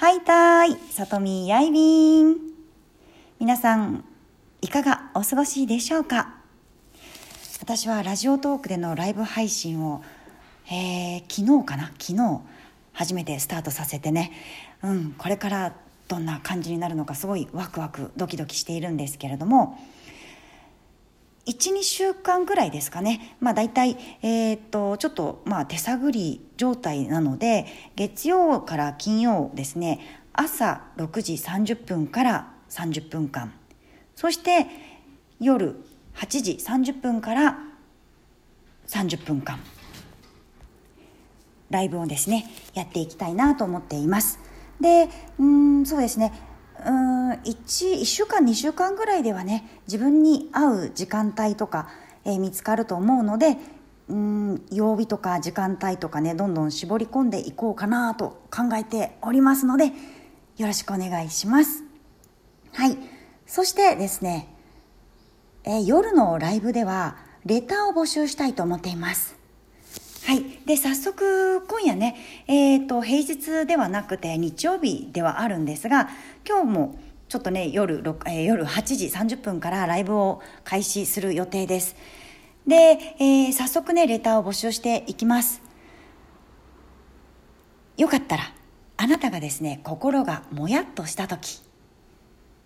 はいたーい、さとみやいびん。皆さん、いかがお過ごしでしょうか？私はラジオトークでのライブ配信を、えー、昨日かな？昨日、初めてスタートさせてね、うん、これからどんな感じになるのかすごいワクワクドキドキしているんですけれども、12週間ぐらいですかね、まあ、大体、えー、っとちょっとまあ手探り状態なので月曜から金曜ですね。朝6時30分から30分間。そして夜8時30分から30分間。ライブをですねやっていきたいなと思っています。でうんそうですね。うん 1, 1週間2週間ぐらいではね自分に合う時間帯とか、えー、見つかると思うのでうん曜日とか時間帯とかねどんどん絞り込んでいこうかなと考えておりますのでよろしくお願いします。はい。そしてですね、えー、夜のライブではレターを募集したいと思っています。はい。で、早速、今夜ね、え、ー、と、平日ではなくて日曜日ではあるんですが、今日もちょっとね、夜、えー、夜8時30分からライブを開始する予定です。で、えー、早速ね、レターを募集していきます。よかったら、あなたがですね、心がもやっとした時、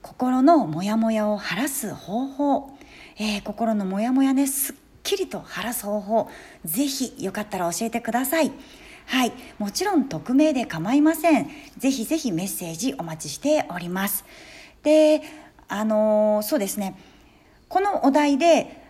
心のモヤモヤを晴らす方法、えー、心のモヤモヤね、すっきりと晴らす方法、ぜひよかったら教えてください。はい。もちろん匿名で構いません。ぜひぜひメッセージお待ちしております。で、あのー、そうですね。このお題で、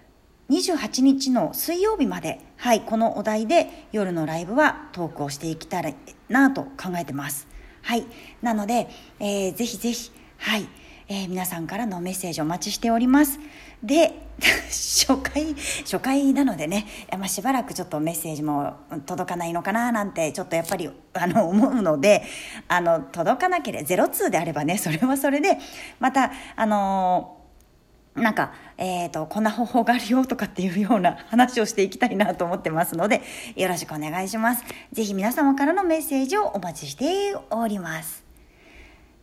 28日の水曜日まで、はい、このお題で夜のライブはトークをしていきたいなと考えてます。はい。なので、えー、ぜひぜひ、はい、えー、皆さんからのメッセージお待ちしております。で、初回、初回なのでね、まあ、しばらくちょっとメッセージも届かないのかななんて、ちょっとやっぱり、あの、思うので、あの、届かなければ、02であればね、それはそれで、また、あのなんか、えっ、ー、と、こんな方法があるよとかっていうような話をしていきたいなと思ってますので、よろしくお願いします。ぜひ皆様からのメッセージをお待ちしております。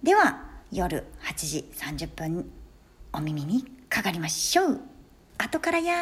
では、夜8時30分、お耳にかかりましょう。後からや